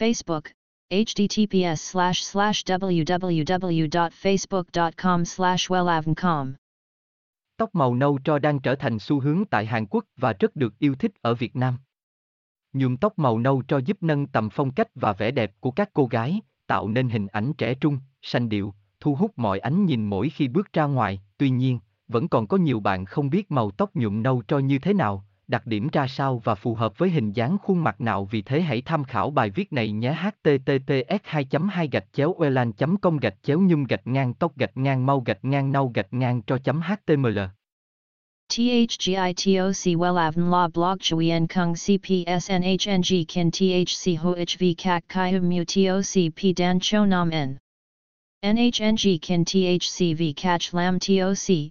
Facebook, https slash slash www.facebook.com slash wellavncom. Tóc màu nâu tro đang trở thành xu hướng tại Hàn Quốc và rất được yêu thích ở Việt Nam. Nhuộm tóc màu nâu tro giúp nâng tầm phong cách và vẻ đẹp của các cô gái, tạo nên hình ảnh trẻ trung, sanh điệu, thu hút mọi ánh nhìn mỗi khi bước ra ngoài. Tuy nhiên, vẫn còn có nhiều bạn không biết màu tóc nhuộm nâu tro như thế nào, đặc điểm ra sao và phù hợp với hình dáng khuôn mặt nào vì thế hãy tham khảo bài viết này nhé. Https 2 2 gạch chéo elan com gạch chéo nhung gạch ngang tóc gạch ngang mau gạch ngang nâu gạch ngang cho chấm html THGITOC Wellavn La Blog Chuyen Kung CPSNHNG Kin THC HOHV Kak Kai Mu TOC P Dan Cho Nam N NHNG Kin thc v Catch Lam TOC